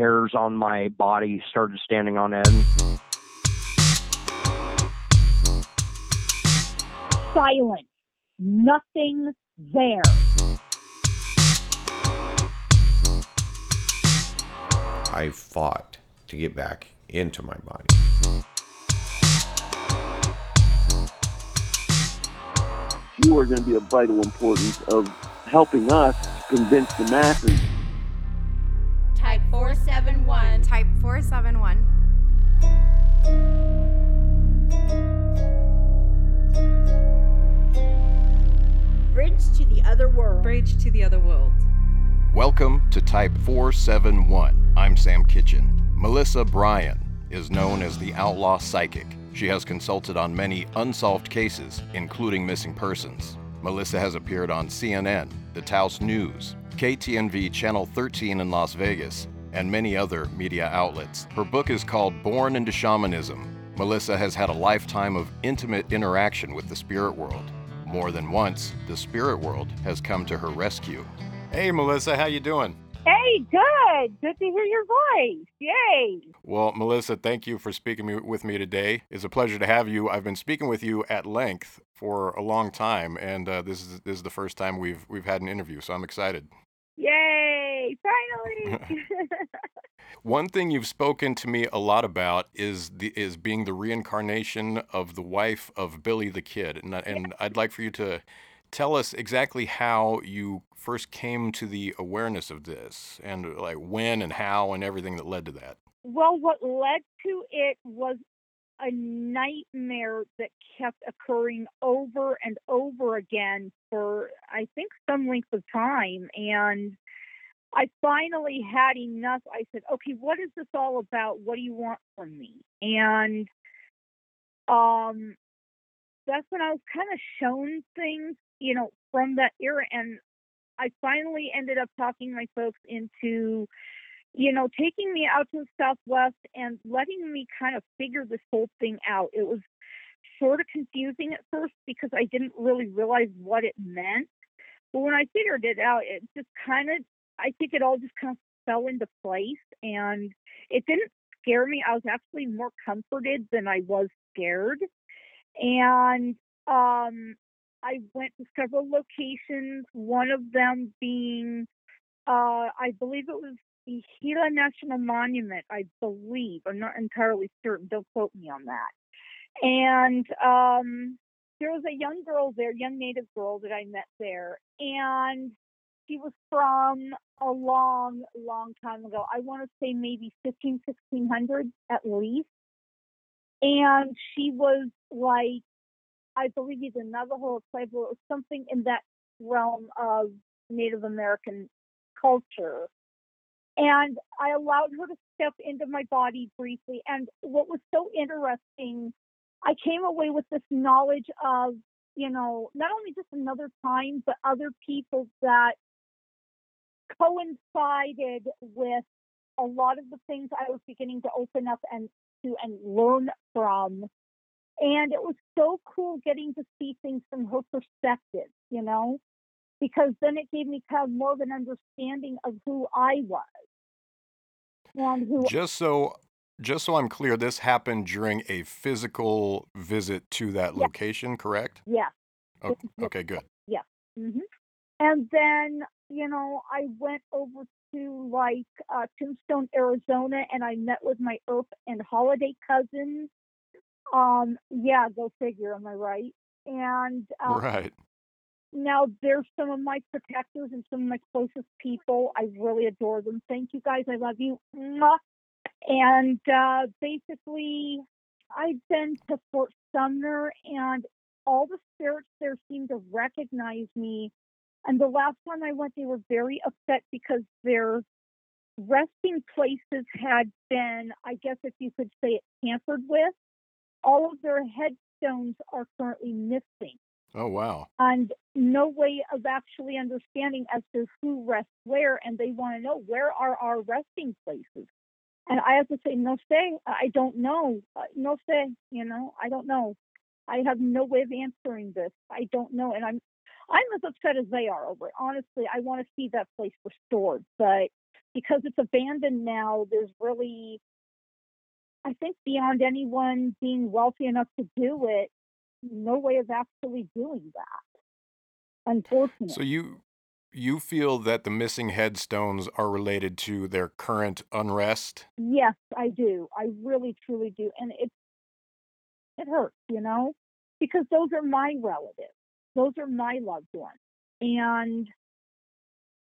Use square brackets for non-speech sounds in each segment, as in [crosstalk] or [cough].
hairs on my body started standing on end. Silent. Nothing there. I fought to get back into my body. You are going to be of vital importance of helping us convince the masses. Type 471. Type 471. Bridge to the other world. Bridge to the other world. Welcome to Type 471. I'm Sam Kitchen. Melissa Bryan is known as the Outlaw Psychic. She has consulted on many unsolved cases, including missing persons. Melissa has appeared on CNN, the Taos News, KTNV Channel 13 in Las Vegas, and many other media outlets. Her book is called Born into Shamanism. Melissa has had a lifetime of intimate interaction with the spirit world. More than once, the spirit world has come to her rescue. Hey Melissa, how you doing? Hey, good. Good to hear your voice. Yay. Well, Melissa, thank you for speaking with me today. It's a pleasure to have you. I've been speaking with you at length for a long time, and uh, this is this is the first time we've we've had an interview, so I'm excited. Yay. Finally. [laughs] One thing you've spoken to me a lot about is the is being the reincarnation of the wife of Billy the Kid, and and I'd like for you to tell us exactly how you first came to the awareness of this, and like when and how and everything that led to that. well, what led to it was a nightmare that kept occurring over and over again for, I think, some length of time. And I finally had enough. I said, okay, what is this all about? What do you want from me? And um, that's when I was kind of shown things, you know, from that era. And I finally ended up talking my folks into, you know, taking me out to the Southwest and letting me kind of figure this whole thing out. It was sort of confusing at first because I didn't really realize what it meant. But when I figured it out, it just kind of, I think it all just kind of fell into place and it didn't scare me. I was actually more comforted than I was scared. And um, I went to several locations, one of them being, uh, I believe it was the Gila National Monument, I believe. I'm not entirely certain. Don't quote me on that. And um, there was a young girl there, young native girl that I met there. And she was from a long, long time ago. I want to say maybe 15, 1600 at least. And she was like, I believe either Navajo or Pueblo or something in that realm of Native American culture. And I allowed her to step into my body briefly. And what was so interesting, I came away with this knowledge of, you know, not only just another time, but other people that coincided with a lot of the things I was beginning to open up and to and learn from. And it was so cool getting to see things from her perspective, you know, because then it gave me kind of more of an understanding of who I was and who Just so just so I'm clear, this happened during a physical visit to that Yeah. location, correct? O- Okay, good. hmm And then, you know, I went over to like uh, Tombstone, Arizona, and I met with my Earp and Holliday cousins. Um, yeah, go figure, am I right? And uh, Right. Now they're some of my protectors and some of my closest people. I really adore them. Thank you guys. I love you. And uh, basically, I've been to Fort Sumner, and all the spirits there seem to recognize me. And the last time I went, they were very upset because their resting places had been, I guess, if you could say it, tampered with. All of their headstones are currently missing Oh wow. and no way of actually understanding as to who rests where, and they want to know where are our resting places. And I have to say, no say, I don't know. Uh, no say, you know, I don't know. I have no way of answering this. I don't know, and I'm I'm as upset as they are over it. Honestly, I want to see that place restored, but because it's abandoned now, there's really, I think, beyond anyone being wealthy enough to do it, no way of actually doing that. Unfortunately. So you you feel that the missing headstones are related to their current unrest? Yes, I do. I really, truly do, and it it hurts, you know, because those are my relatives. Those are my loved ones, and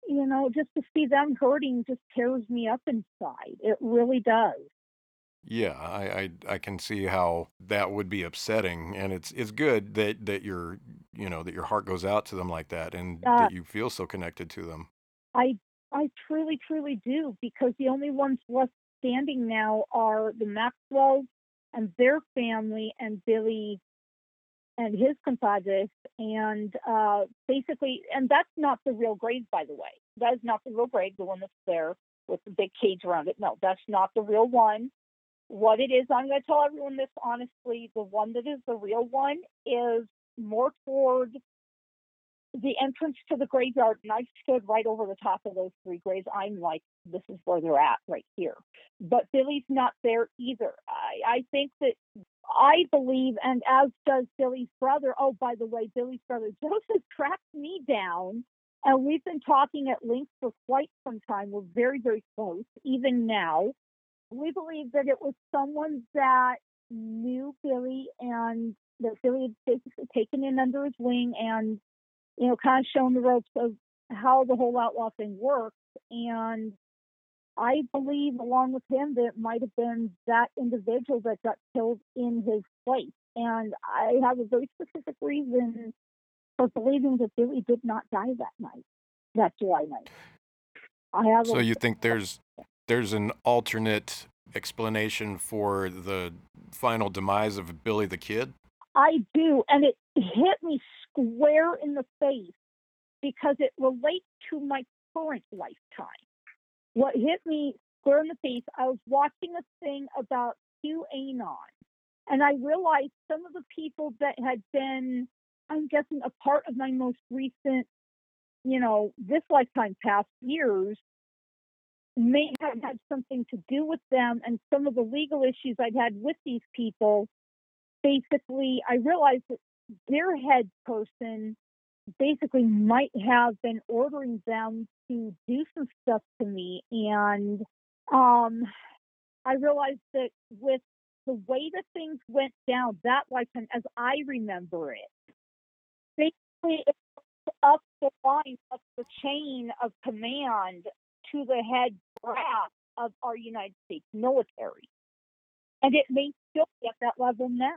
you know, just to see them hurting just tears me up inside. It really does. Yeah, I, I I can see how that would be upsetting, and it's it's good that that your you know that your heart goes out to them like that, and Uh, that you feel so connected to them. I I truly, truly do because the only ones left standing now are the Maxwells and their family and Billy and his compadres and uh basically and that's not the real grave by the way. That is not the real grave, the one that's there with the big cage around it. No, that's not the real one. What it is, I'm gonna tell everyone this honestly, the one that is the real one is more toward the entrance to the graveyard, and I've stood right over the top of those three graves. I'm like, this is where they're at right here. But Billy's not there either. I, I think that I believe, and as does Billy's brother. Oh, by the way, Billy's brother Joseph tracked me down, and we've been talking at length for quite some time. We're very, very close, even now. We believe that it was someone that knew Billy and that Billy had basically taken in under his wing and you know, kind of shown the ropes of how the whole outlaw thing works. And I believe, along with him, that it might have been that individual that got killed in his place. And I have a very specific reason for believing that Billy did not die that night, that July night. I have So a, you think [laughs] there's there's an alternate explanation for the final demise of Billy the Kid? I do, and it hit me square in the face because it relates to my current lifetime. What hit me square in the face, I was watching a thing about QAnon, and I realized some of the people that had been, I'm guessing, a part of my most recent, you know, this lifetime past years may have had something to do with them and some of the legal issues I'd had with these people basically I realized that their head person basically might have been ordering them to do some stuff to me. And um I realized that with the way that things went down that lifetime as I remember it, basically it's [laughs] up the line, up the chain of command to the head brass of our United States military. And it may still be at that level now.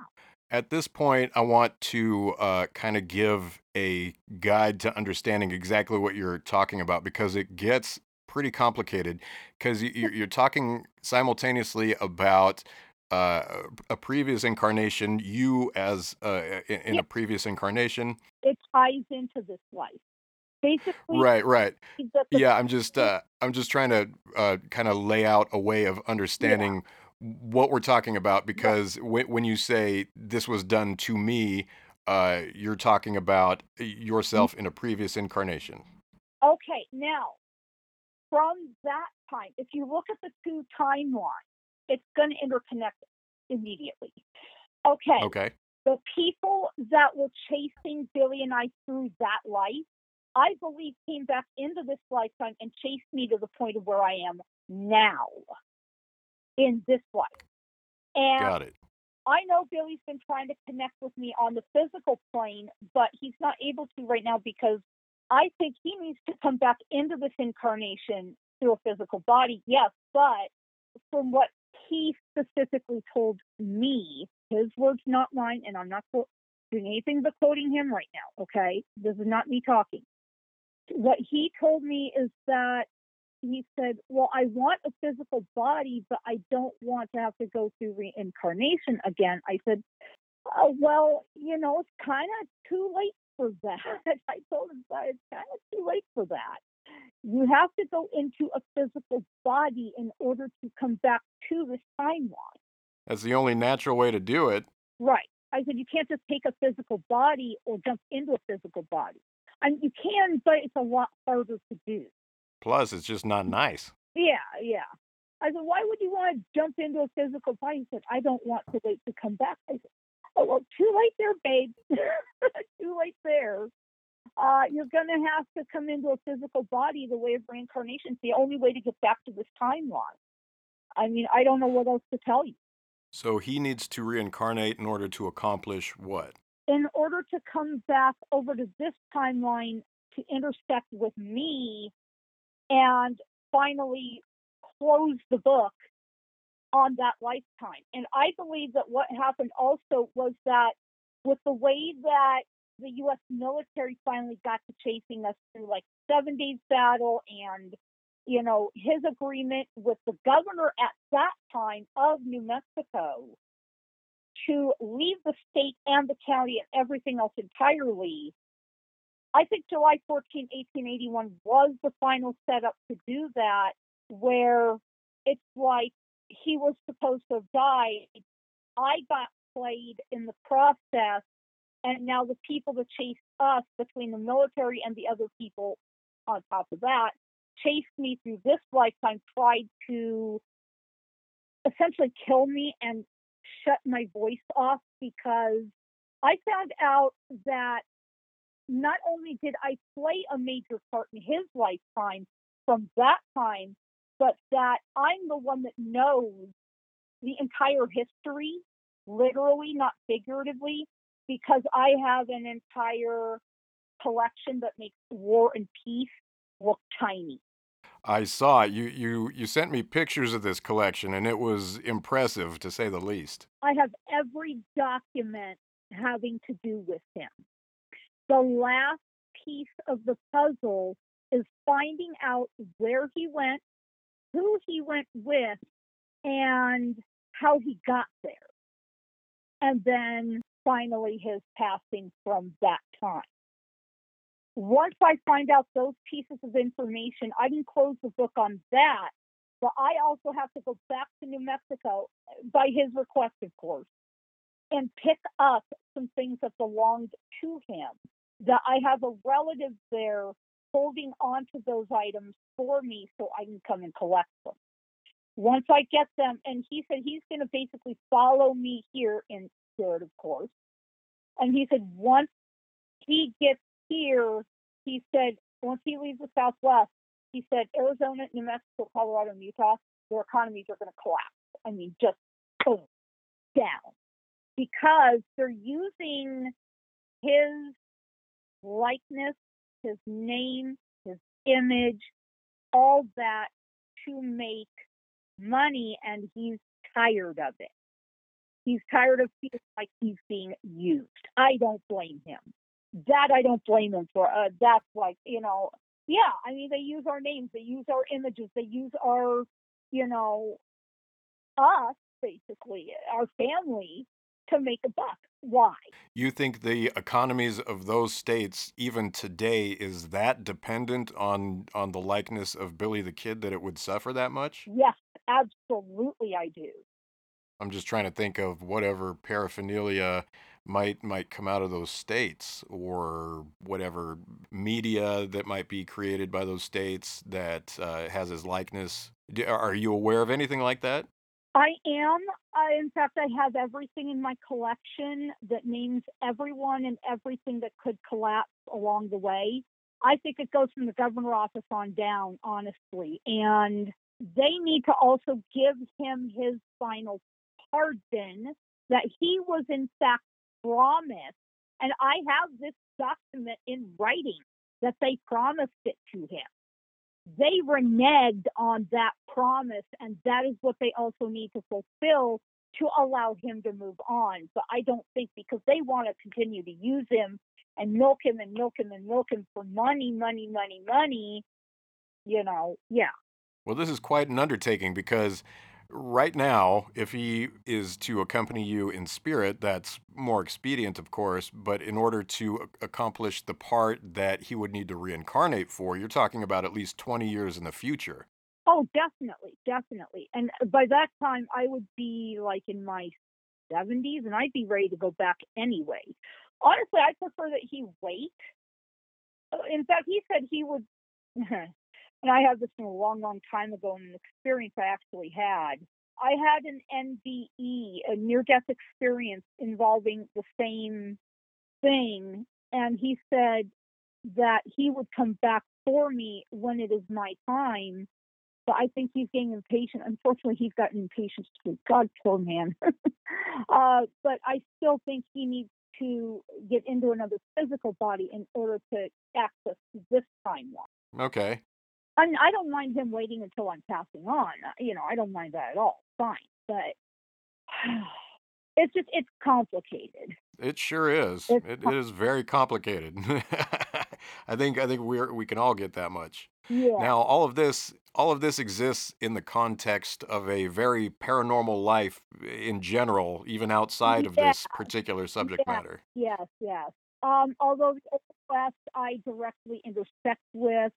At this point, I want to uh, kind of give a guide to understanding exactly what you're talking about because it gets pretty complicated. Because you, you're talking simultaneously about uh, a previous incarnation, you as uh, in, in Yeah. a previous incarnation. It ties into this life. Basically, Right, right. Yeah, I'm just [laughs] uh, I'm just trying to uh, kind of lay out a way of understanding what we're talking about because when when you say this was done to me, uh, you're talking about yourself in a previous incarnation. Okay, now from that time, if you look at the two timelines, it's going to interconnect immediately. Okay, Okay. the people that were chasing Billy and I through that life, I believe came back into this lifetime and chased me to the point of where I am now in this life. And Got it. I know Billy's been trying to connect with me on the physical plane, but he's not able to right now because I think he needs to come back into this incarnation through a physical body. Yes, but from what he specifically told me, his words, not mine, and I'm not doing anything but quoting him right now, okay? This is not me talking. What he told me is that he said, Well, I want a physical body, but I don't want to have to go through reincarnation again. I said, uh, Well, you know, it's kind of too late for that. [laughs] I told him that it's kind of too late for that. You have to go into a physical body in order to come back to this timeline. That's the only natural way to do it. Right. I said, You can't just take a physical body or jump into a physical body. Mean, you can, but it's a lot harder to do. Plus, it's just not nice. Yeah, yeah. I said, why would you want to jump into a physical fight? He said, I don't want to wait to come back. I said, oh, well, too late there, babe. [laughs] too late there. Uh, you're going to have to come into a physical body. The way of reincarnation is the only way to get back to this timeline. I mean, I don't know what else to tell you. So he needs to reincarnate in order to accomplish what? In order to come back over to this timeline to intersect with me and finally close the book on that lifetime. And I believe that what happened also was that with the way that the U.S. military finally got to chasing us through like seven days battle and you know his agreement with the governor at that time of New Mexico to leave the state and the county and everything else entirely. I think July 14, 1881 was the final setup to do that, where it's like he was supposed to have died. I got played in the process, and now the people that chased us between the military and the other people on top of that chased me through this lifetime, tried to essentially kill me and shut my voice off because I found out that not only did I play a major part in his lifetime from that time, but that I'm the one that knows the entire history, literally, not figuratively, because I have an entire collection that makes War and Peace look tiny. I saw it. You you you sent me pictures of this collection and it was impressive to say the least. I have every document having to do with him. The last piece of the puzzle is finding out where he went, who he went with, and how he got there. And then finally his passing from that time. Once I find out those pieces of information, I can close the book on that. But I also have to go back to New Mexico uh, by his request, of course, and pick up some things that belonged to him. That I have a relative there holding on to those items for me so I can come and collect them. Once I get them, and he said he's going to basically follow me here in spirit, of course. And he said once he gets here, he said once he leaves the Southwest, he said Arizona, New Mexico, Colorado, and Utah, their economies are going to collapse. I mean, just boom, down because they're using his likeness, his name, his image, all that to make money, and he's tired of it. He's tired of feeling like he's being used. I don't blame him. That I don't blame them for. Uh, that's like, you know, yeah, I mean, they use our names, they use our images, they use our, you know, us, basically, our family to make a buck. Why? You think the economies of those states, even today, is that dependent on on the likeness of Billy the Kid that it would suffer that much? Yes, absolutely, I do. I'm just trying to think of whatever paraphernalia might might come out of those states or whatever media that might be created by those states that uh, has his likeness. Are you aware of anything like that? I am. Uh, in fact, I have everything in my collection that names everyone and everything that could collapse along the way. I think it goes from the governor office on down, honestly. And they need to also give him his final pardon that he was, in fact, promised. And I have this document in writing that they promised it to him they reneged on that promise, and that is what they also need to fulfill to allow him to move on. But I don't think because they want to continue to use him and milk him and milk him and milk him for money, money, money, money, you know, yeah. Well, this is quite an undertaking because right now, if he is to accompany you in spirit, that's more expedient, of course. But in order to accomplish the part that he would need to reincarnate for, you're talking about at least 20 years in the future. Oh, definitely, definitely. And by that time, I would be like in my 70s and I'd be ready to go back anyway. Honestly, I prefer that he wait. Uh, In fact, he said he would. [laughs] and I had this from a long, long time ago, and an experience I actually had. I had an NDE, a near death experience involving the same thing, and he said that he would come back for me when it is my time. But I think he's getting impatient. Unfortunately, he's gotten impatient too. God, poor man. [laughs] uh, but I still think he needs to get into another physical body in order to access this timeline. Okay. And I don't mind him waiting until I'm passing on. Uh, You know, I don't mind that at all. Fine, but [sighs] it's just it's complicated. It sure is. It's It, com- it is very complicated. [laughs] I think I think we we can all get that much. Yeah. Now, all of this all of this exists in the context of a very paranormal life in general, even outside of Yeah. this particular subject Yeah. matter. Yes, yes. Um, although the Old West I directly intersect with,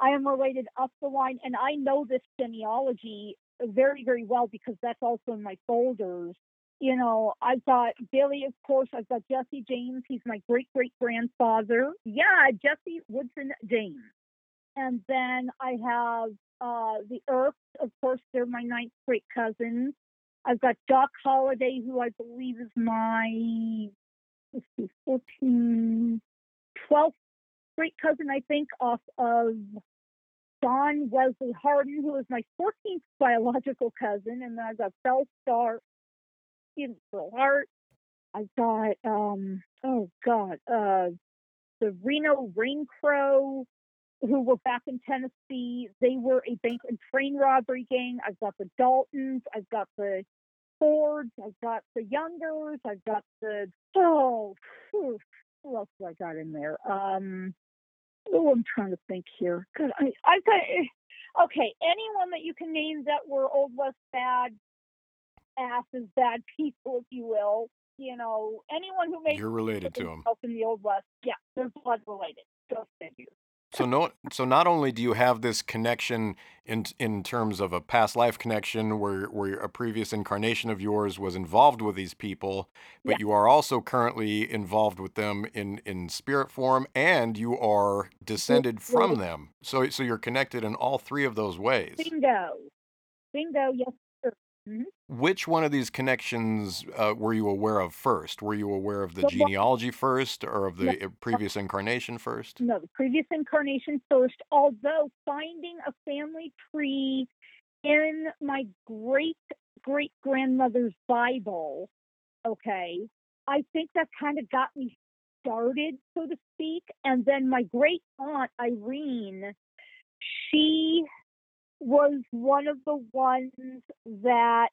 I am related up the line, and I know this genealogy very, very well because that's also in my folders. You know, I've got Billy, of course. I've got Jesse James. He's my great great grandfather. Yeah, Jesse Woodson James. And then I have uh, the Earps. Of course, they're my ninth great cousins. I've got Doc Holliday, who I believe is my let's see, 14, 12th great cousin, I think, off of John Wesley Hardin, who is my 14th biological cousin. And then I've got Belle Starr, Stephen Pearl Hart. I've got, um, oh God, uh, the Reno Rain Crow, who were back in Tennessee. They were a bank and train robbery gang. I've got the Daltons. I've got the Fords. I've got the Youngers. I've got the oh, phew, who else do I got in there? Um, oh, I'm trying to think here. Good, I I've got eh, okay. Anyone that you can name that were Old West bad asses, bad people, if you will. You know, anyone who made You're related to them. in the Old West, yeah, they're blood related. Go figure. So no, so not only do you have this connection in in terms of a past life connection where where a previous incarnation of yours was involved with these people, but Yeah. you are also currently involved with them in in spirit form, and you are descended from them. So so you're connected in all three of those ways. Bingo, bingo. Yes, Mhm. Which one of these connections uh, were you aware of first? Were you aware of the The one- genealogy first, or of the uh, previous incarnation first? No, the previous incarnation first. Although finding a family tree in my great great grandmother's Bible, okay, I think that kind of got me started, so to speak. And then my great aunt Irene, she was one of the ones that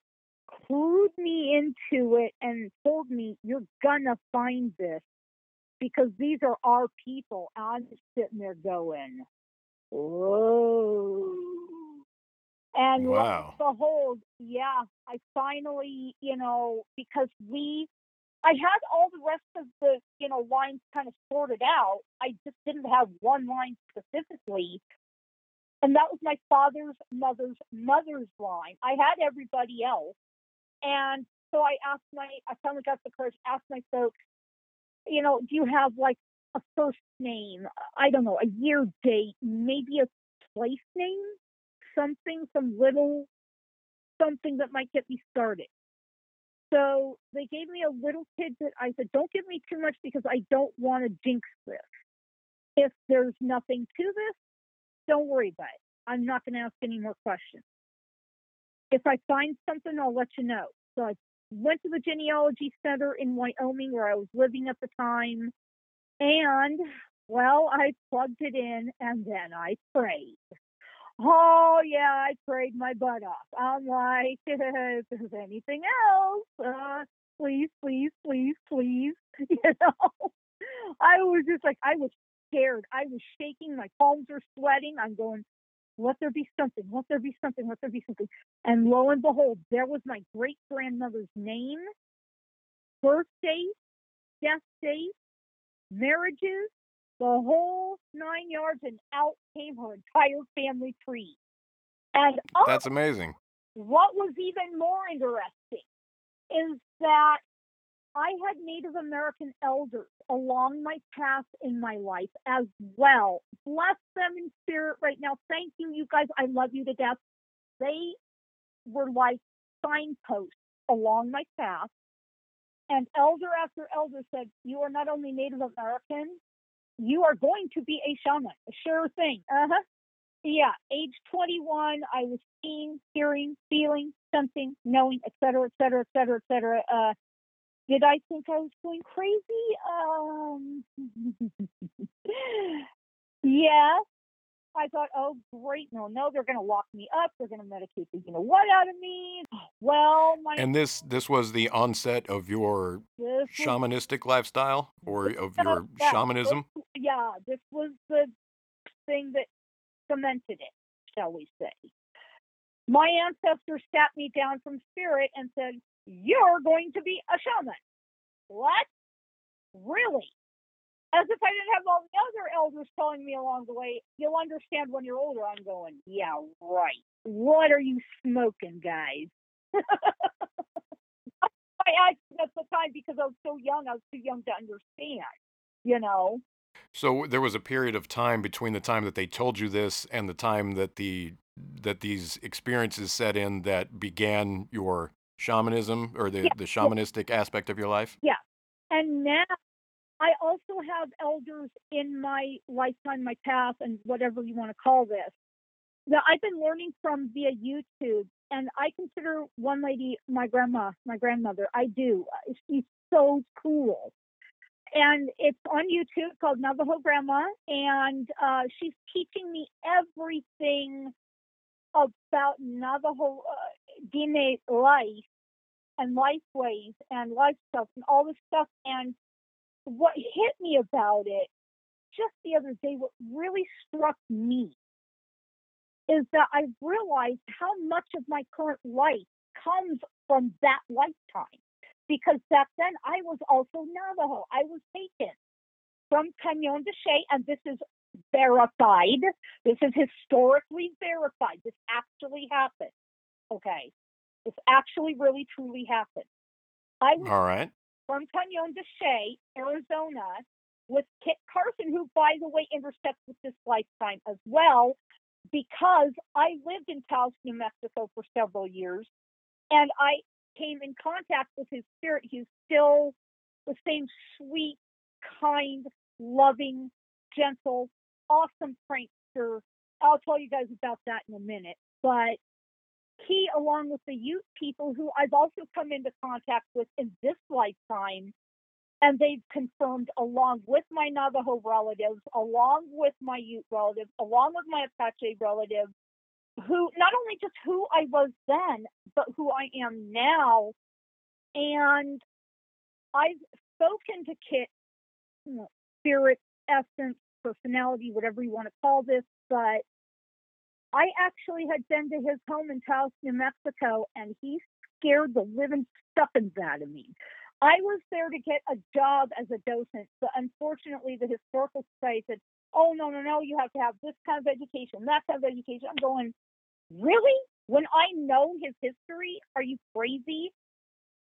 clued me into it and told me, You're gonna find this because these are our people. And I'm just sitting there going, Whoa. And lo Wow. and behold, yeah, I finally, you know, because we, I had all the rest of the, you know, lines kind of sorted out. I just didn't have one line specifically. And that was my father's mother's mother's line. I had everybody else. And so I asked my, I finally got the courage, asked my folks, you know, do you have like a first name? I don't know, a year date, maybe a place name, something, some little something that might get me started. So they gave me a little tidbit. I said, don't give me too much because I don't want to jinx this. If there's nothing to this, don't worry about it. I'm not going to ask any more questions. If I find something, I'll let you know. So I went to the genealogy center in Wyoming where I was living at the time. And, well, I plugged it in and then I prayed. Oh, yeah, I prayed my butt off. I'm like, [laughs] if there's anything else, uh, please, please, please, please. [laughs] You know, I was just like, I was scared. I was shaking. My palms were sweating. I'm going, let there be something. Let there be something. Let there be something. And lo and behold, there was my great grandmother's name, birth date, death date, marriages, the whole nine yards, and out came her entire family tree. And oh, That's amazing. what was even more interesting is that I had Native American elders along my path in my life as well. Bless them in spirit right now. Thank you, you guys. I love you to death. They were like signposts along my path. And elder after elder said, You are not only Native American, you are going to be a shaman. A sure thing. Uh huh. Yeah, age 21, I was seeing, hearing, feeling, sensing, knowing, et cetera, et cetera, et cetera, et cetera. Uh, did I think I was going crazy? Um, [laughs] yes. I thought, oh, great. No, no, they're going to lock me up. They're going to medicate the you know what out of me. [sighs] Well, my. And this this was the onset of your this was- shamanistic lifestyle or of your [laughs] yeah, shamanism? this- yeah, this was the thing that cemented it, shall we say. My ancestors sat me down from spirit and said, You're going to be a shaman. What? Really? As if I didn't have all the other elders telling me along the way, you'll understand when you're older. I'm going, yeah, right. What are you smoking, guys? [laughs] I at the time because I was so young, I was too young to understand, you know? So there was a period of time between the time that they told you this and the time that the that these experiences set in that began your shamanism or the, Yeah. the shamanistic aspect of your life? Yeah. And now I also have elders in my lifetime, my path, and whatever you want to call this, that I've been learning from via YouTube. And I consider one lady my grandma, my grandmother. I do. Uh, She's so cool. And it's on YouTube called Navajo Grandma. And uh, she's teaching me everything about Navajo uh, Diné life and life ways and life stuff and all this stuff. And what hit me about it just the other day, what really struck me is that I realized how much of my current life comes from that lifetime. Because back then I was also Navajo. I was taken from Canyon de Chelly, and this is verified. This is historically verified. This actually happened. Okay. This actually really truly happened. I was All right. from Canyon de Chelly, Arizona, with Kit Carson, who, by the way, intersects with this lifetime as well, because I lived in Taos, New Mexico for several years, and I came in contact with his spirit. He's still the same sweet, kind, loving, gentle, awesome prankster. I'll tell you guys about that in a minute. But he, along with the Ute people who I've also come into contact with in this lifetime, and they've confirmed, along with my Navajo relatives, along with my Ute relatives, along with my Apache relatives, who not only just who I was then, but who I am now. And I've spoken to Kit, you know, spirit, essence, personality, whatever you want to call this, but I actually had been to his home in Taos, New Mexico, and he scared the living stuffings out of me. I was there to get a job as a docent, but unfortunately, the historical society said, "Oh no, no, no! You have to have this kind of education, that kind of education." I'm going, really? When I know his history, are you crazy?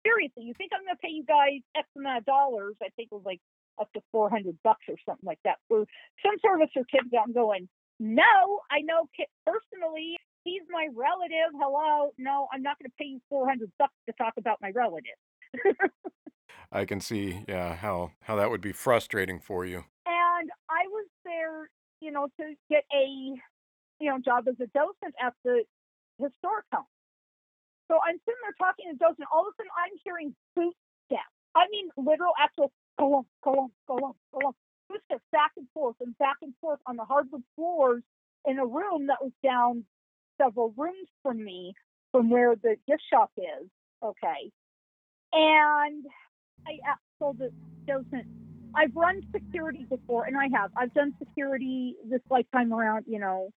Seriously, you think I'm going to pay you guys X amount of dollars? I think it was like up to 400 bucks or something like that for some sort of a certificate. I'm going, no, I know Kit personally. He's my relative. Hello. No, I'm not going to pay you 400 bucks to talk about my relative. I can see, yeah, how how that would be frustrating for you. and I was there, you know, to get a, you know, job as a docent at the historic home. So I'm sitting there talking to docent. All of a sudden, I'm hearing footsteps. I mean, literal, actual go on, go on, go on, go on. Footsteps back and forth and back and forth on the hardwood floors in a room that was down several rooms from me, from where the gift shop is. Okay, and I told the docent, I've run security before, and I have. I've done security this lifetime around, you know,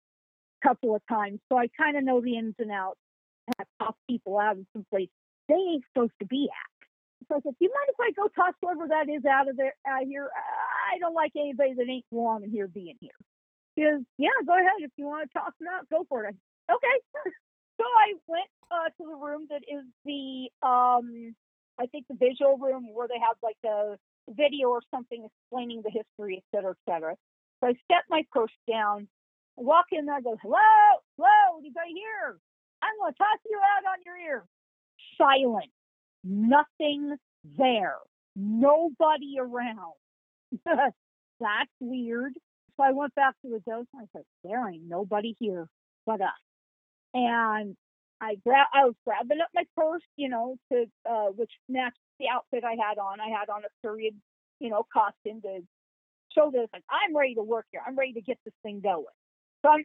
a couple of times, so I kind of know the ins and outs. Have toss people out of some place they ain't supposed to be at. So I said, "Do you mind if I go toss whoever that is out of there out here? I don't like anybody that ain't belonging here being here." He goes, "Yeah, go ahead. If you want to toss them out, go for it." I, okay. [laughs] so I went uh, to the room that is the um I think the visual room where they have like a video or something explaining the history, et cetera, et cetera. So I step my purse down, walk in there, go, hello, hello, anybody here? I'm to toss you out on your ear. Silent. Nothing there. Nobody around. [laughs] That's weird. So I went back to the ghost and I said, there ain't nobody here but us. And I grab, I was grabbing up my purse, you know, to uh, which matched the outfit I had on. I had on a period, you know, costume to show this like I'm ready to work here. I'm ready to get this thing going. So I'm,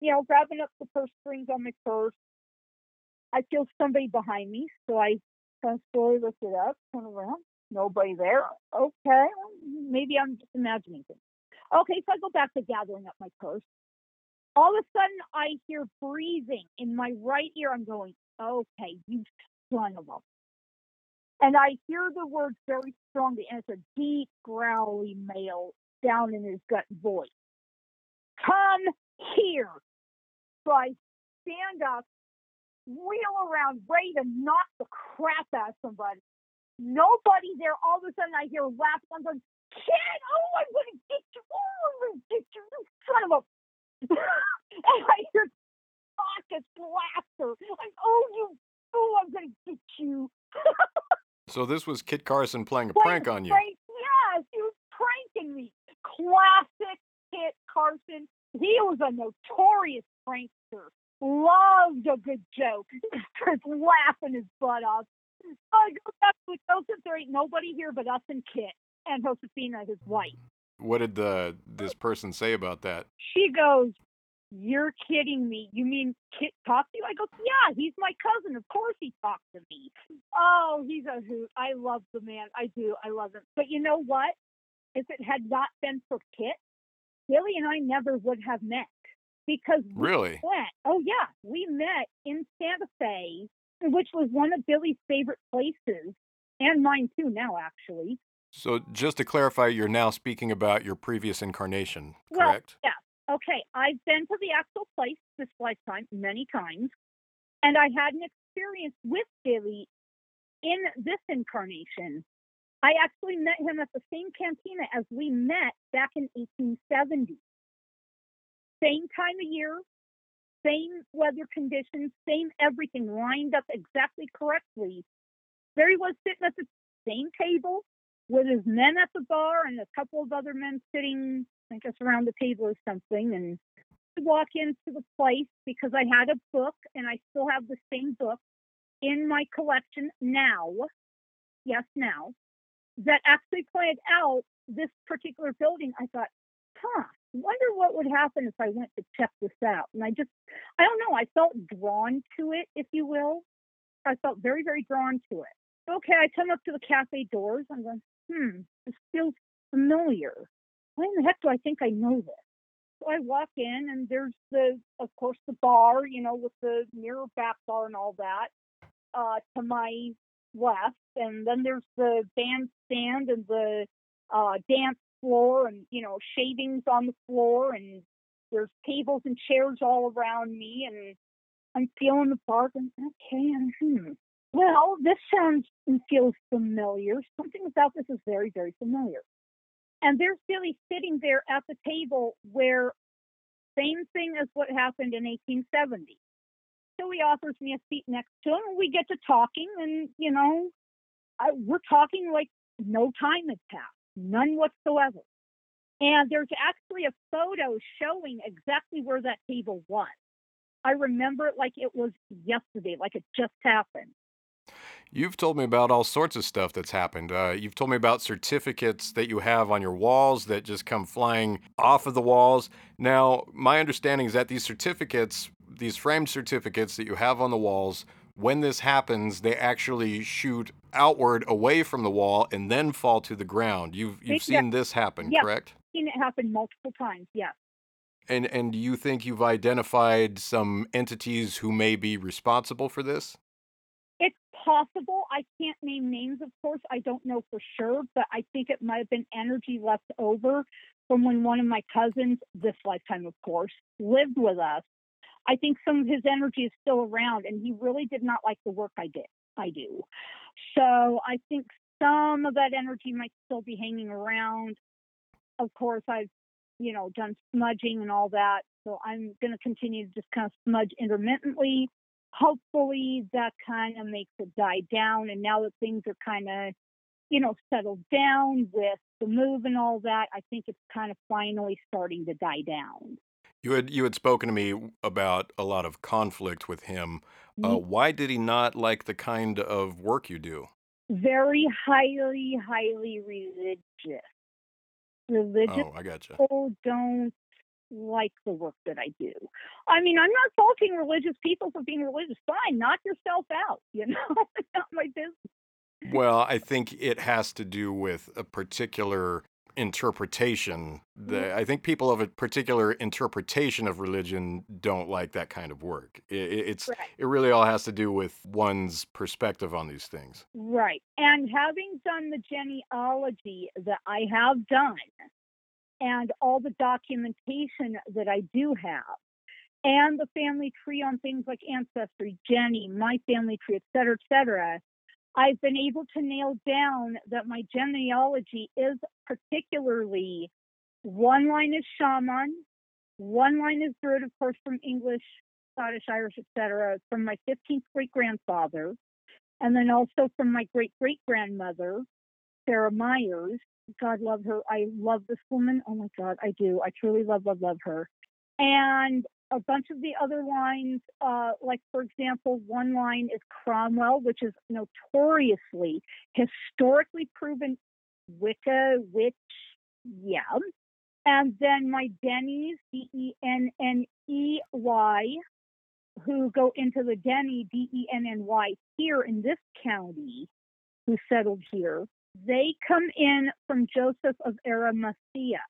you know, grabbing up the purse strings on my purse. I feel somebody behind me, so I of slowly lift it up, turn around, nobody there. Okay, maybe I'm just imagining things. Okay, so I go back to gathering up my purse. All of a sudden, I hear breathing in my right ear. I'm going, okay, you son of a. And I hear the words very strongly, and it's a deep, growly male down in his gut voice. Come here. So I stand up, wheel around, ready to knock the crap out of somebody. Nobody there. All of a sudden, I hear laughing. I'm going, kid, oh, I'm going to get you. Oh, I'm going to get you. You son of a. [laughs] and I hear raucous laughter. Like, oh, you fool, I'm going to get you. [laughs] So this was Kit Carson playing a Playing prank on you. Prank, yes, he was pranking me. Classic Kit Carson. He was a notorious prankster. Loved a good joke. [laughs] Just laughing his butt off. So I go back to the Joseph. There ain't nobody here but us and Kit and Josefina, his wife. What did the this person say about that? She goes, You're kidding me. You mean Kit talked to you? I go, Yeah, he's my cousin. Of course he talked to me. Oh, he's a hoot. I love the man. I do. I love him. But you know what? If it had not been for Kit, Billy and I never would have met because Really? met. Oh, yeah. We met in Santa Fe, which was one of Billy's favorite places and mine too, now, actually. So just to clarify, you're now speaking about your previous incarnation, Well, correct? yeah. Okay, I've been to the actual place this lifetime many times, and I had an experience with Billy in this incarnation. I actually met him at the same cantina as we met back in 1870. Same time of year, same weather conditions, same everything lined up exactly correctly. There he was sitting at the same table with his men at the bar and a couple of other men sitting, I guess, around the table or something. And I walk into the place because I had a book and I still have the same book in my collection now. Yes, now. That actually pointed out this particular building. I thought, huh, wonder what would happen if I went to check this out. And I just, I don't know, I felt drawn to it, if you will. I felt very, very drawn to it. Okay, I come up to the cafe doors. I'm going, hmm, this feels familiar. Why in the heck do I think I know this? So I walk in, and there's the, of course, the bar, you know, with the mirror back bar and all that, uh, to my left, and then there's the bandstand and the uh, dance floor, and you know, shavings on the floor, and there's tables and chairs all around me, and I'm feeling the bar, and okay, hmm. Well, this sounds and feels familiar. Something about this is very, very familiar. And there's Billy sitting there at the table where same thing as what happened in 1870. So he offers me a seat next to him, and we get to talking, and you know, I, we're talking like no time had passed, none whatsoever. And there's actually a photo showing exactly where that table was. I remember it like it was yesterday, like it just happened. You've told me about all sorts of stuff that's happened. Uh, you've told me about certificates that you have on your walls that just come flying off of the walls. Now, my understanding is that these certificates, these framed certificates that you have on the walls, when this happens, they actually shoot outward away from the wall and then fall to the ground. You've you've seen this happen, Yeah. correct? Seen it happen multiple times, yes. And and do you think you've identified some entities who may be responsible for this? It's possible. I can't name names, of course. I don't know for sure, but I think it might have been energy left over from when one of my cousins, this lifetime, of course, lived with us. I think some of his energy is still around, and he really did not like the work I did. I do. So I think some of that energy might still be hanging around. Of course, I've, you know, done smudging and all that. So I'm going to continue to just kind of smudge intermittently. Hopefully that kind of makes it die down. And now that things are kind of, you know, settled down with the move and all that, I think it's kind of finally starting to die down. You had you had spoken to me about a lot of conflict with him. Uh, why did he not like the kind of work you do? Very highly, highly religious. Religious Oh, I gotcha. people don't like the work that I do. I mean, I'm not faulting religious people for being religious. Fine, knock yourself out. [laughs] You know, it's not my business. Well, I think it has to do with a particular interpretation. Mm-hmm. The, I think people of a particular interpretation of religion don't like that kind of work. I- I- it's Right. it really all has to do with one's perspective on these things. Right. And having done the genealogy that I have done and all the documentation that I do have and the family tree on things like Ancestry, Jenny, my family tree, et cetera, et cetera, I've been able to nail down that my genealogy is particularly one line is shaman, one line is druid, of course, from English, Scottish, Irish, etc., from my 15th great grandfather and then also from my great great grandmother, Sarah Myers. God love her. I love this woman. Oh my God, I do. I truly love, love, love her. And a bunch of the other lines, uh, like for example, one line is Cromwell, which is notoriously, historically proven Wicca witch. Yeah. And then my Denny's, D E N N E Y, who go into the Denny, D E N N Y, here in this county, who settled here, they come in from Joseph of Arimathea,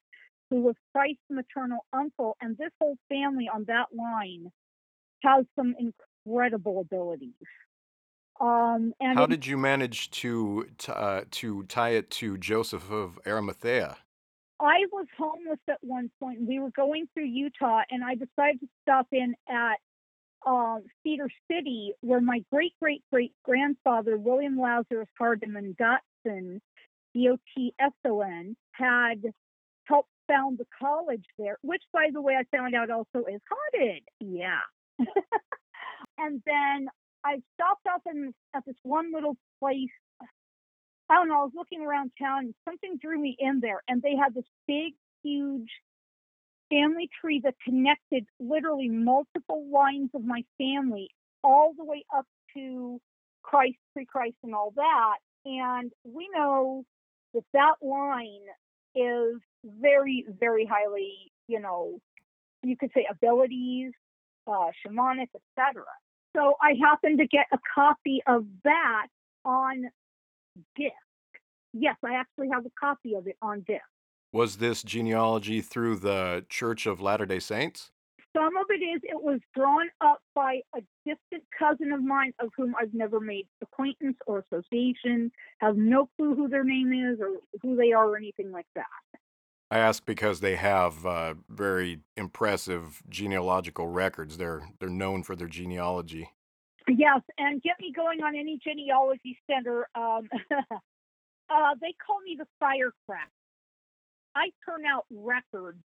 who was Christ's maternal uncle. And this whole family on that line has some incredible abilities. Um, and How did you manage to uh, to tie it to Joseph of Arimathea? I was homeless at one point. We were going through Utah, and I decided to stop in at um, Cedar City, where my great great great grandfather William Lazarus Hardiman Dotson, D O T S O N, had found the college there. Which, by the way, I found out also is haunted. Yeah. [laughs] and then I stopped off in, at this one little place I don't know, I was looking around town and something drew me in there and they had this big, huge family tree that connected literally multiple lines of my family all the way up to Christ, pre Christ, and all that. And we know that that line is very, very highly, you know, you could say abilities, uh, shamanic, etc. So I happened to get a copy of that on disc. Yes, I actually have a copy of it on disc. Was this genealogy through the Church of Latter Day Saints? Some of it is it was drawn up by a distant cousin of mine of whom I've never made acquaintance or association, have no clue who their name is or who they are or anything like that. I ask because they have uh, very impressive genealogical records. They're they're known for their genealogy. Yes, and get me going on any genealogy center. Um, [laughs] uh, they call me the firecracker. I turn out records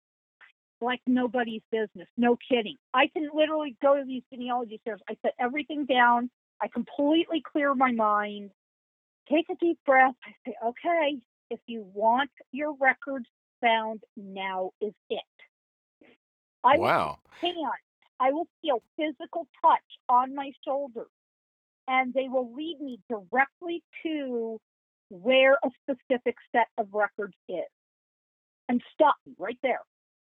like nobody's business. No kidding. I can literally go to these genealogy centers. I set everything down. I completely clear my mind. Take a deep breath. I say, okay, if you want your records found, now is it. I will Wow. hand. I will feel physical touch on my shoulder, and they will lead me directly to where a specific set of records is and stop me right there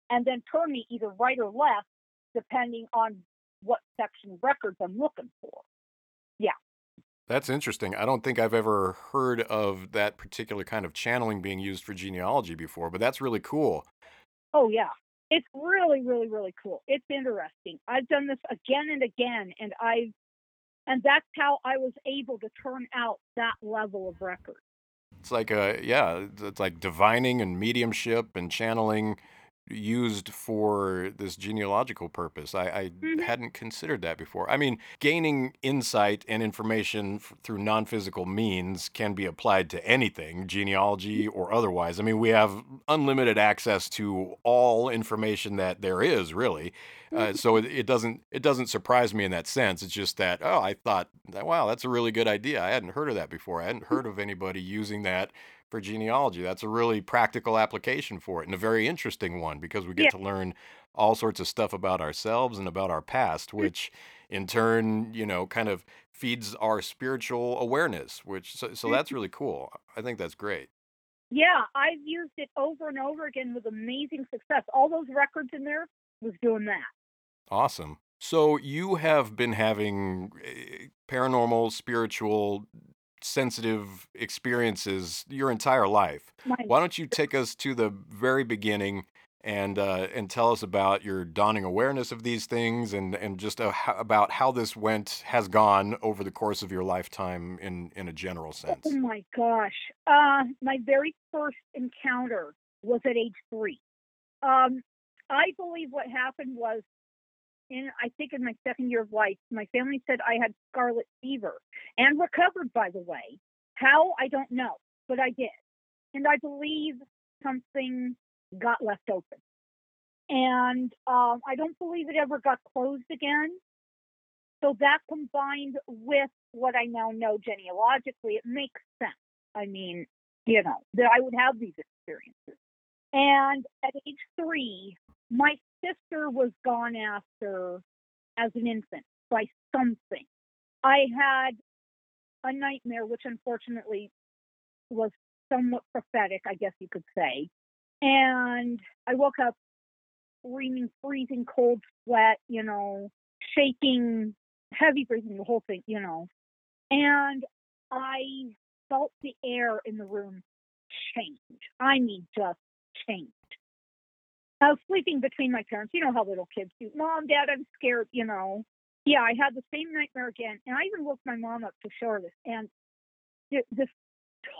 and then turn me either right or left depending on what section of records I'm looking for. That's interesting. I don't think I've ever heard of that particular kind of channeling being used for genealogy before, but that's really cool. Oh, yeah. It's really, really, really cool. It's interesting. I've done this again and again, and I've, and that's how I was able to turn out that level of record. It's like a yeah, it's- it's like divining and mediumship and channeling used for this genealogical purpose. I, I Mhm. hadn't considered that before. I mean, gaining insight and information f- through non physical means can be applied to anything, genealogy or otherwise. I mean, we have unlimited access to all information that there is, really. Uh, so it, it doesn't it doesn't surprise me in that sense. It's just that oh, I thought that, wow, that's a really good idea. I hadn't heard of that before. I hadn't heard of anybody using that for genealogy. That's a really practical application for it and a very interesting one because we get Yeah. to learn all sorts of stuff about ourselves and about our past, which in turn, you know, kind of feeds our spiritual awareness, which so, so that's really cool. I think that's great. Yeah, I've used it over and over again with amazing success. All those records in there was doing that. Awesome. So you have been having eh, paranormal, spiritual, sensitive experiences your entire life. Why don't you take us to the very beginning and uh, and tell us about your dawning awareness of these things and and just uh, how, about how this went has gone over the course of your lifetime in in a general sense. Oh my gosh. Uh, my very first encounter was at age three. Um, I believe what happened was in, I think in my second year of life, my family said I had scarlet fever and recovered, by the way. How? I don't know, but I did. And I believe something got left open. And um, I don't believe it ever got closed again. So that combined with what I now know genealogically, it makes sense. I mean, you know, that I would have these experiences. And at age three, my sister was gone after as an infant by something. I had a nightmare, which unfortunately was somewhat prophetic, I guess you could say. And I woke up screaming, freezing cold sweat, you know, shaking, heavy breathing, the whole thing, you know. And I felt the air in the room change. I mean, just change. I was sleeping between my parents. You know how little kids do. Mom, Dad, I'm scared, you know. Yeah, I had the same nightmare again. And I even woke my mom up to show her this. And this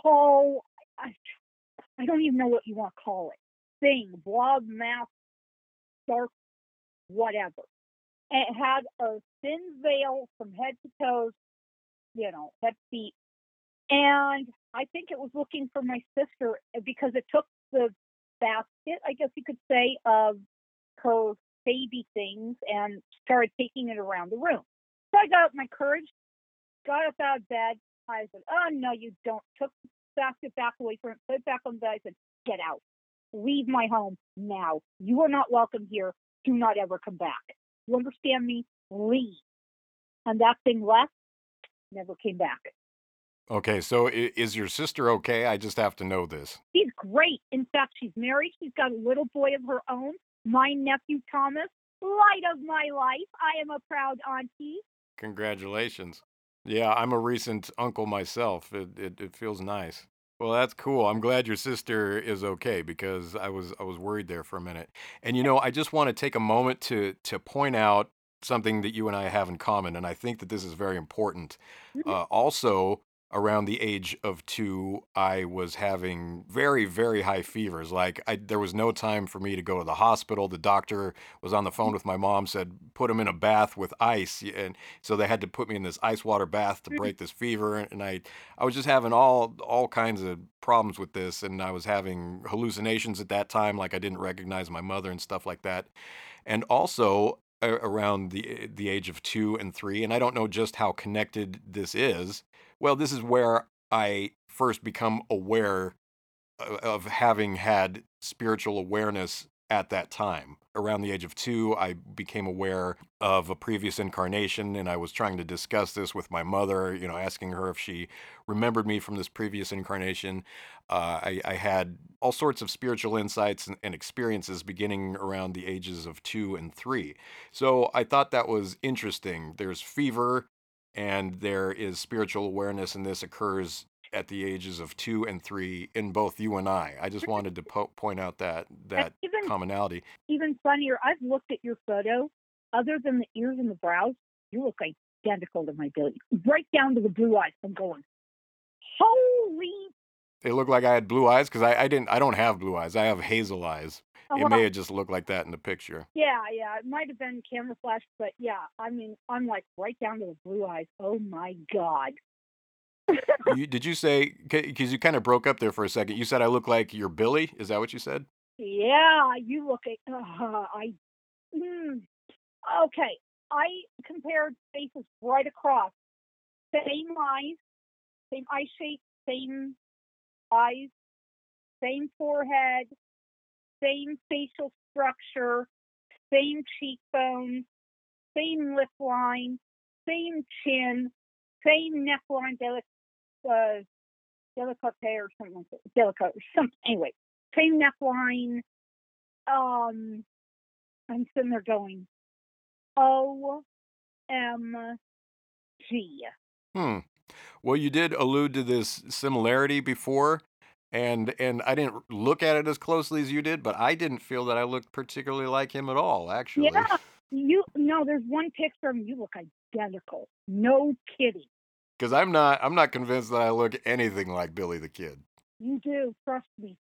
tall, I, I don't even know what you want to call it, thing, blob mass, dark, whatever. And it had a thin veil from head to toes, you know, head to feet. And I think it was looking for my sister uh, because it took the basket, I guess you could say, of her baby things and started taking it around the room. So I got my courage, got up out of bed. I said, Oh, no, you don't. Took the basket back away from it, put it back on the bed. I said, Get out. Leave my home now. You are not welcome here. Do not ever come back. You understand me? Leave. And that thing left, never came back. Okay, so i- is your sister okay? I just have to know this. She's great. In fact, she's married. She's got a little boy of her own. My nephew Thomas, light of my life. I am a proud auntie. Congratulations. Yeah, I'm a recent uncle myself. It, it it feels nice. Well, that's cool. I'm glad your sister is okay because I was I was worried there for a minute. And you know, I just want to take a moment to to point out something that you and I have in common, and I think that this is very important. Mhm. Uh, also, around the age of two, I was having very, very high fevers. Like I, there was no time for me to go to the hospital. The doctor was on the phone with my mom, said put him in a bath with ice, and so they had to put me in this ice water bath to Mhm. break this fever. And I, I was just having all all kinds of problems with this, and I was having hallucinations at that time, like I didn't recognize my mother and stuff like that. And also around the the age of two and three, and I don't know just how connected this is. Well, this is where I first become aware uh, of having had spiritual awareness at that time. Around the age of two, I became aware of a previous incarnation, and I was trying to discuss this with my mother, you know, asking her if she remembered me from this previous incarnation. Uh, I, I had all sorts of spiritual insights and, and experiences beginning around the ages of two and three. So I thought that was interesting. There's fever, and there is spiritual awareness, and this occurs at the ages of two and three in both you and I. I just wanted to po- point out that that even commonality. even funnier, I've looked at your photo. Other than the ears and the brows, you look identical to my baby, right down to the blue eyes. I'm going, holy! It looked like I had blue eyes because I, I didn't. I don't have blue eyes. I have hazel eyes. Uh, it may have just looked like that in the picture. Yeah, yeah, it might have been camera flash, but yeah, I mean, I'm like right down to the blue eyes. Oh my god. You, did you say because you kind of broke up there for a second? You said I look like you're Billy. Is that what you said? Yeah, you look at. Uh, I. Mm, okay, I compared faces right across. Same eyes, same eye shape, same eyes, same forehead, same facial structure, same cheekbones, same lip line, same chin, same neckline, delic- uh, delicate or something like that. Delicate or something. Anyway, same neckline. Um, I'm sitting there going, O M G. Hmm. Well, you did allude to this similarity before, and and I didn't look at it as closely as you did, but I didn't feel that I looked particularly like him at all. Actually, Yeah, you no, there's one picture of him. You look identical. No kidding. Because I'm not I'm not convinced that I look anything like Billy the Kid. You do. Trust me.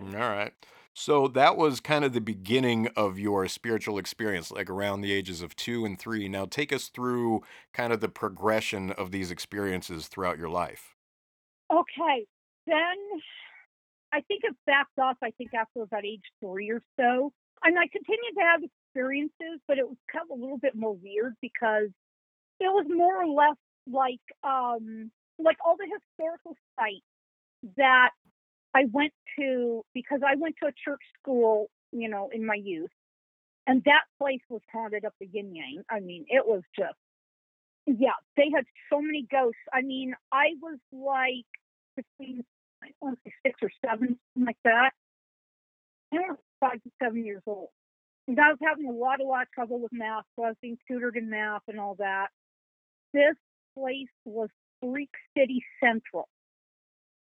Mm, All right. So that was kind of the beginning of your spiritual experience, like around the ages of two and three. Now, take us through kind of the progression of these experiences throughout your life. Okay, then I think it backed off. I think after about age three or so, and I continued to have experiences, but it was kind of a little bit more weird because it was more or less like um like all the historical sites that I went to because I went to a church school, you know, in my youth, and that place was haunted up the yin yang. I mean, it was just yeah, they had so many ghosts. I mean, I was like between I want to say six or seven, something like that. I was five to seven years old. And I was having a lot, a lot of trouble with math, so I was being tutored in math and all that. This place was Greek City Central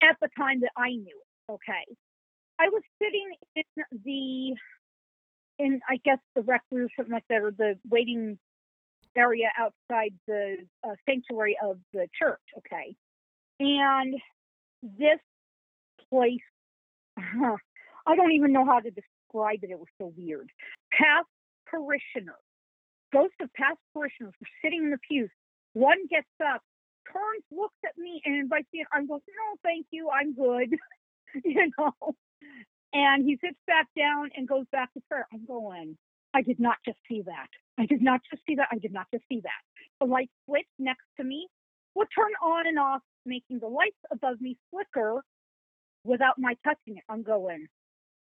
at the time that I knew it. Okay. I was sitting in the, in I guess the rec room, something like that, or the waiting area outside the uh, sanctuary of the church. Okay. And this place, I don't even know how to describe it. It was so weird. Past parishioners, ghosts of past parishioners were sitting in the pews. One gets up, turns, looks at me, and invites me. I'm going, no, thank you, I'm good. [laughs] you know. And he sits back down and goes back to prayer. I'm going, I did not just see that. I did not just see that. I did not just see that. The light switch next to me would turn on and off, making the lights above me flicker without my touching it. I'm going,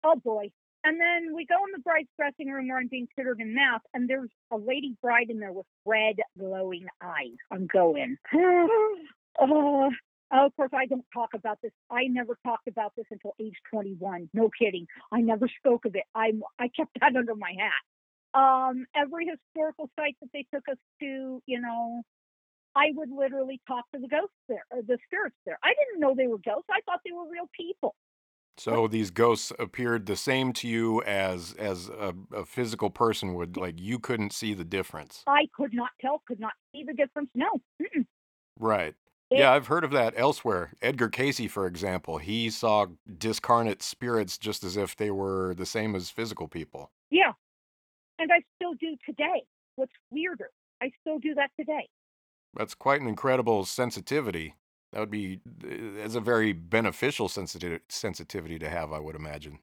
oh boy. And then we go in the bride's dressing room where I'm being tutored in math, and there's a lady bride in there with red glowing eyes. I'm going, [sighs] oh, of course, I don't talk about this. I never talked about this until age 21. No kidding. I never spoke of it. I I kept that under my hat. Um, every historical site that they took us to, you know, I would literally talk to the ghosts there, or the spirits there. I didn't know they were ghosts. I thought they were real people. So these ghosts appeared the same to you as as a, a physical person would. Like you couldn't see the difference. I could not tell, could not see the difference. No. Mm-mm. Right. It- Yeah, I've heard of that elsewhere. Edgar Cayce, for example, he saw discarnate spirits just as if they were the same as physical people. Yeah. And I still do today. What's weirder, I still do that today. That's quite an incredible sensitivity. That would be uh, as a very beneficial sensitivity sensitivity to have, I would imagine.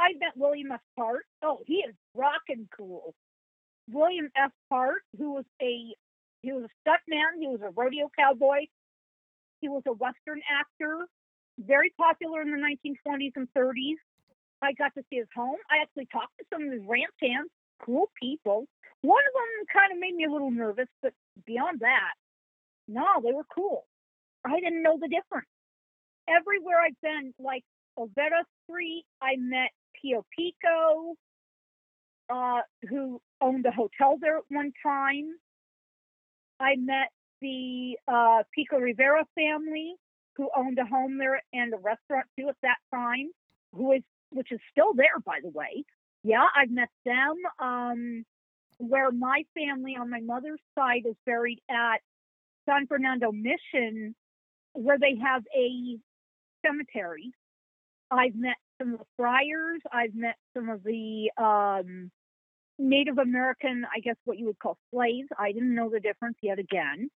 I met William S. Hart. Oh, he is rockin' cool. William S. Hart, who was a he was a stuntman, he was a rodeo cowboy, he was a western actor, very popular in the 1920s and 30s. I got to see his home. I actually talked to some of his ranch hands, cool people. One of them kind of made me a little nervous, but beyond that, no, they were cool. I didn't know the difference. Everywhere I've been, like Olvera Street, I met Pio Pico, uh, who owned a hotel there at one time. I met the uh, Pico Rivera family, who owned a home there and a restaurant too at that time, who is which is still there, by the way. Yeah, I've met them. Um, where my family on my mother's side is buried at San Fernando Mission, where they have a cemetery. I've met some of the friars. I've met some of the um, Native American, I guess what you would call slaves. I didn't know the difference yet again.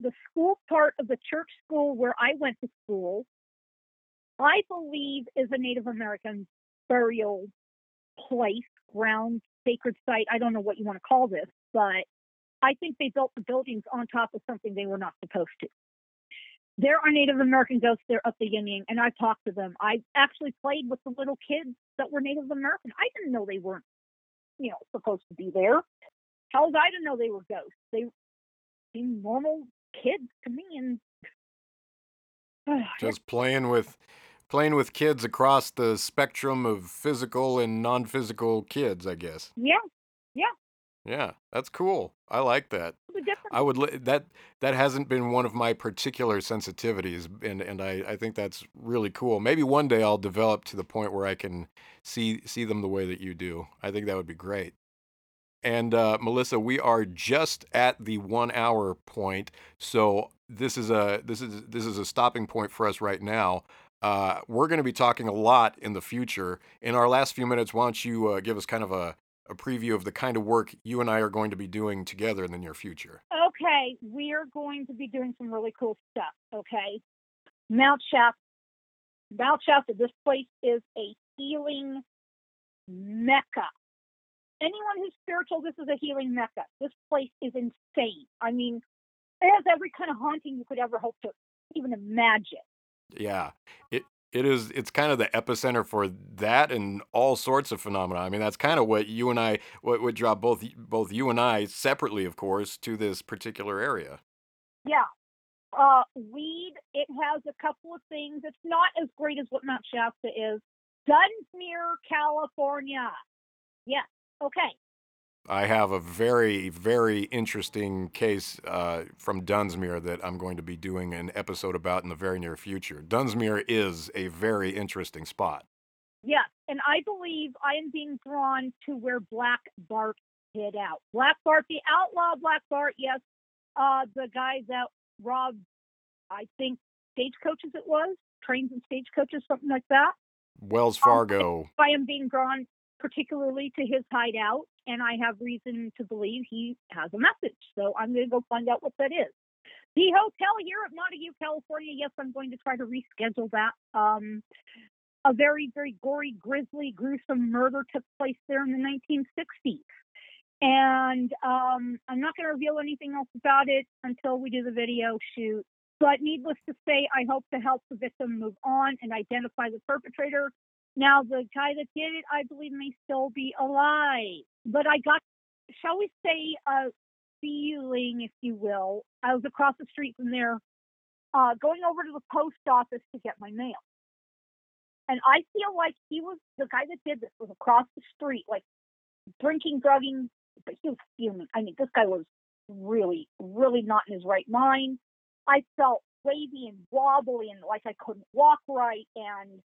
The school part of the church school where I went to school, I believe is a Native American burial place, ground, sacred site. I don't know what you want to call this, but I think they built the buildings on top of something they were not supposed to. There are Native American ghosts there up the yin yang, and I've talked to them. I actually played with the little kids that were Native American. I didn't know they weren't, you know, supposed to be there. How was I to know they were ghosts? They seemed normal kids to me, and [sighs] Just playing with playing with kids across the spectrum of physical and non-physical kids, I guess. yeah, Yeah, that's cool. I like that. I would li- that that hasn't been one of my particular sensitivities, and and I I think that's really cool. Maybe one day I'll develop to the point where I can see see them the way that you do. I think that would be great. And uh, Melissa, we are just at the one hour point, so this is a this is this is a stopping point for us right now. Uh, we're going to be talking a lot in the future. In our last few minutes, why don't you uh, give us kind of a, a preview of the kind of work you and I are going to be doing together in the near future? Okay, we're going to be doing some really cool stuff. Okay, Mount Shasta. Mount Shasta. This place is a healing mecca. Anyone who's spiritual, this is a healing mecca. This place is insane. I mean, it has every kind of haunting you could ever hope to even imagine. Yeah, it it is. It's kind of the epicenter for that and all sorts of phenomena. I mean, that's kind of what you and I, what would draw both both you and I separately, of course, to this particular area. Yeah. Uh, Weed, it has a couple of things. It's not as great as what Mount Shasta is. Dunsmuir, California. Yes. Okay. I have a very very interesting case uh, from Dunsmuir that I'm going to be doing an episode about in the very near future. Dunsmuir is a very interesting spot. Yes. And I believe I am being drawn to where Black Bart hid out. Black Bart, the outlaw Black Bart, yes. Uh, the guy that robbed, I think, stagecoaches it was, trains and stagecoaches, something like that. Wells Fargo. I am being drawn particularly to his hideout, and I have reason to believe he has a message. So I'm going to go find out what that is. The hotel here at Montague, California. Yes, I'm going to try to reschedule that. Um, a very, very gory, grisly, gruesome murder took place there in the 1960s. And um, I'm not going to reveal anything else about it until we do the video shoot. But needless to say, I hope to help the victim move on and identify the perpetrator. Now, the guy that did it, I believe, may still be alive. But I got, shall we say, a feeling, if you will. I was across the street from there, uh, going over to the post office to get my mail. And I feel like he was the guy that did this was across the street, like drinking, drugging, but he was fuming. I mean, this guy was really, really not in his right mind. I felt wavy and wobbly and like I couldn't walk right. And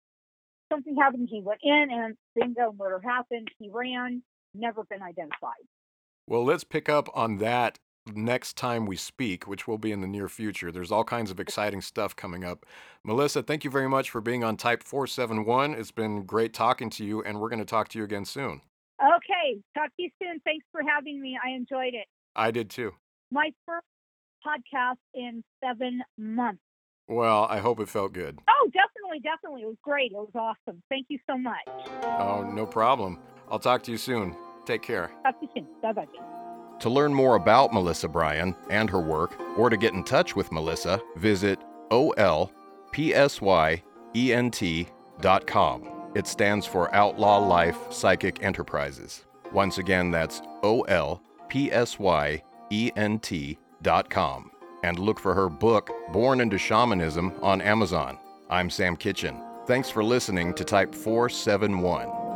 something happened. He went in and bingo, murder happened. He ran, never been identified. Well, let's pick up on that next time we speak, which will be in the near future. There's all kinds of exciting stuff coming up. Melissa, thank you very much for being on Type 471. It's been great talking to you, and we're going to talk to you again soon. Okay, talk to you soon. Thanks for having me. I enjoyed it. I did too. My first podcast in seven months. Well, I hope it felt good. Oh, definitely, definitely. It was great. It was awesome. Thank you so much. Oh, no problem. I'll talk to you soon. Take care. Talk to you soon. Bye bye. To learn more about Melissa Bryan and her work, or to get in touch with Melissa, visit olpsyent.com. It stands for Outlaw Life Psychic Enterprises. Once again, that's olpsyent.com. And look for her book, Born into Shamanism, on Amazon. I'm Sam Kitchen. Thanks for listening to Type 471.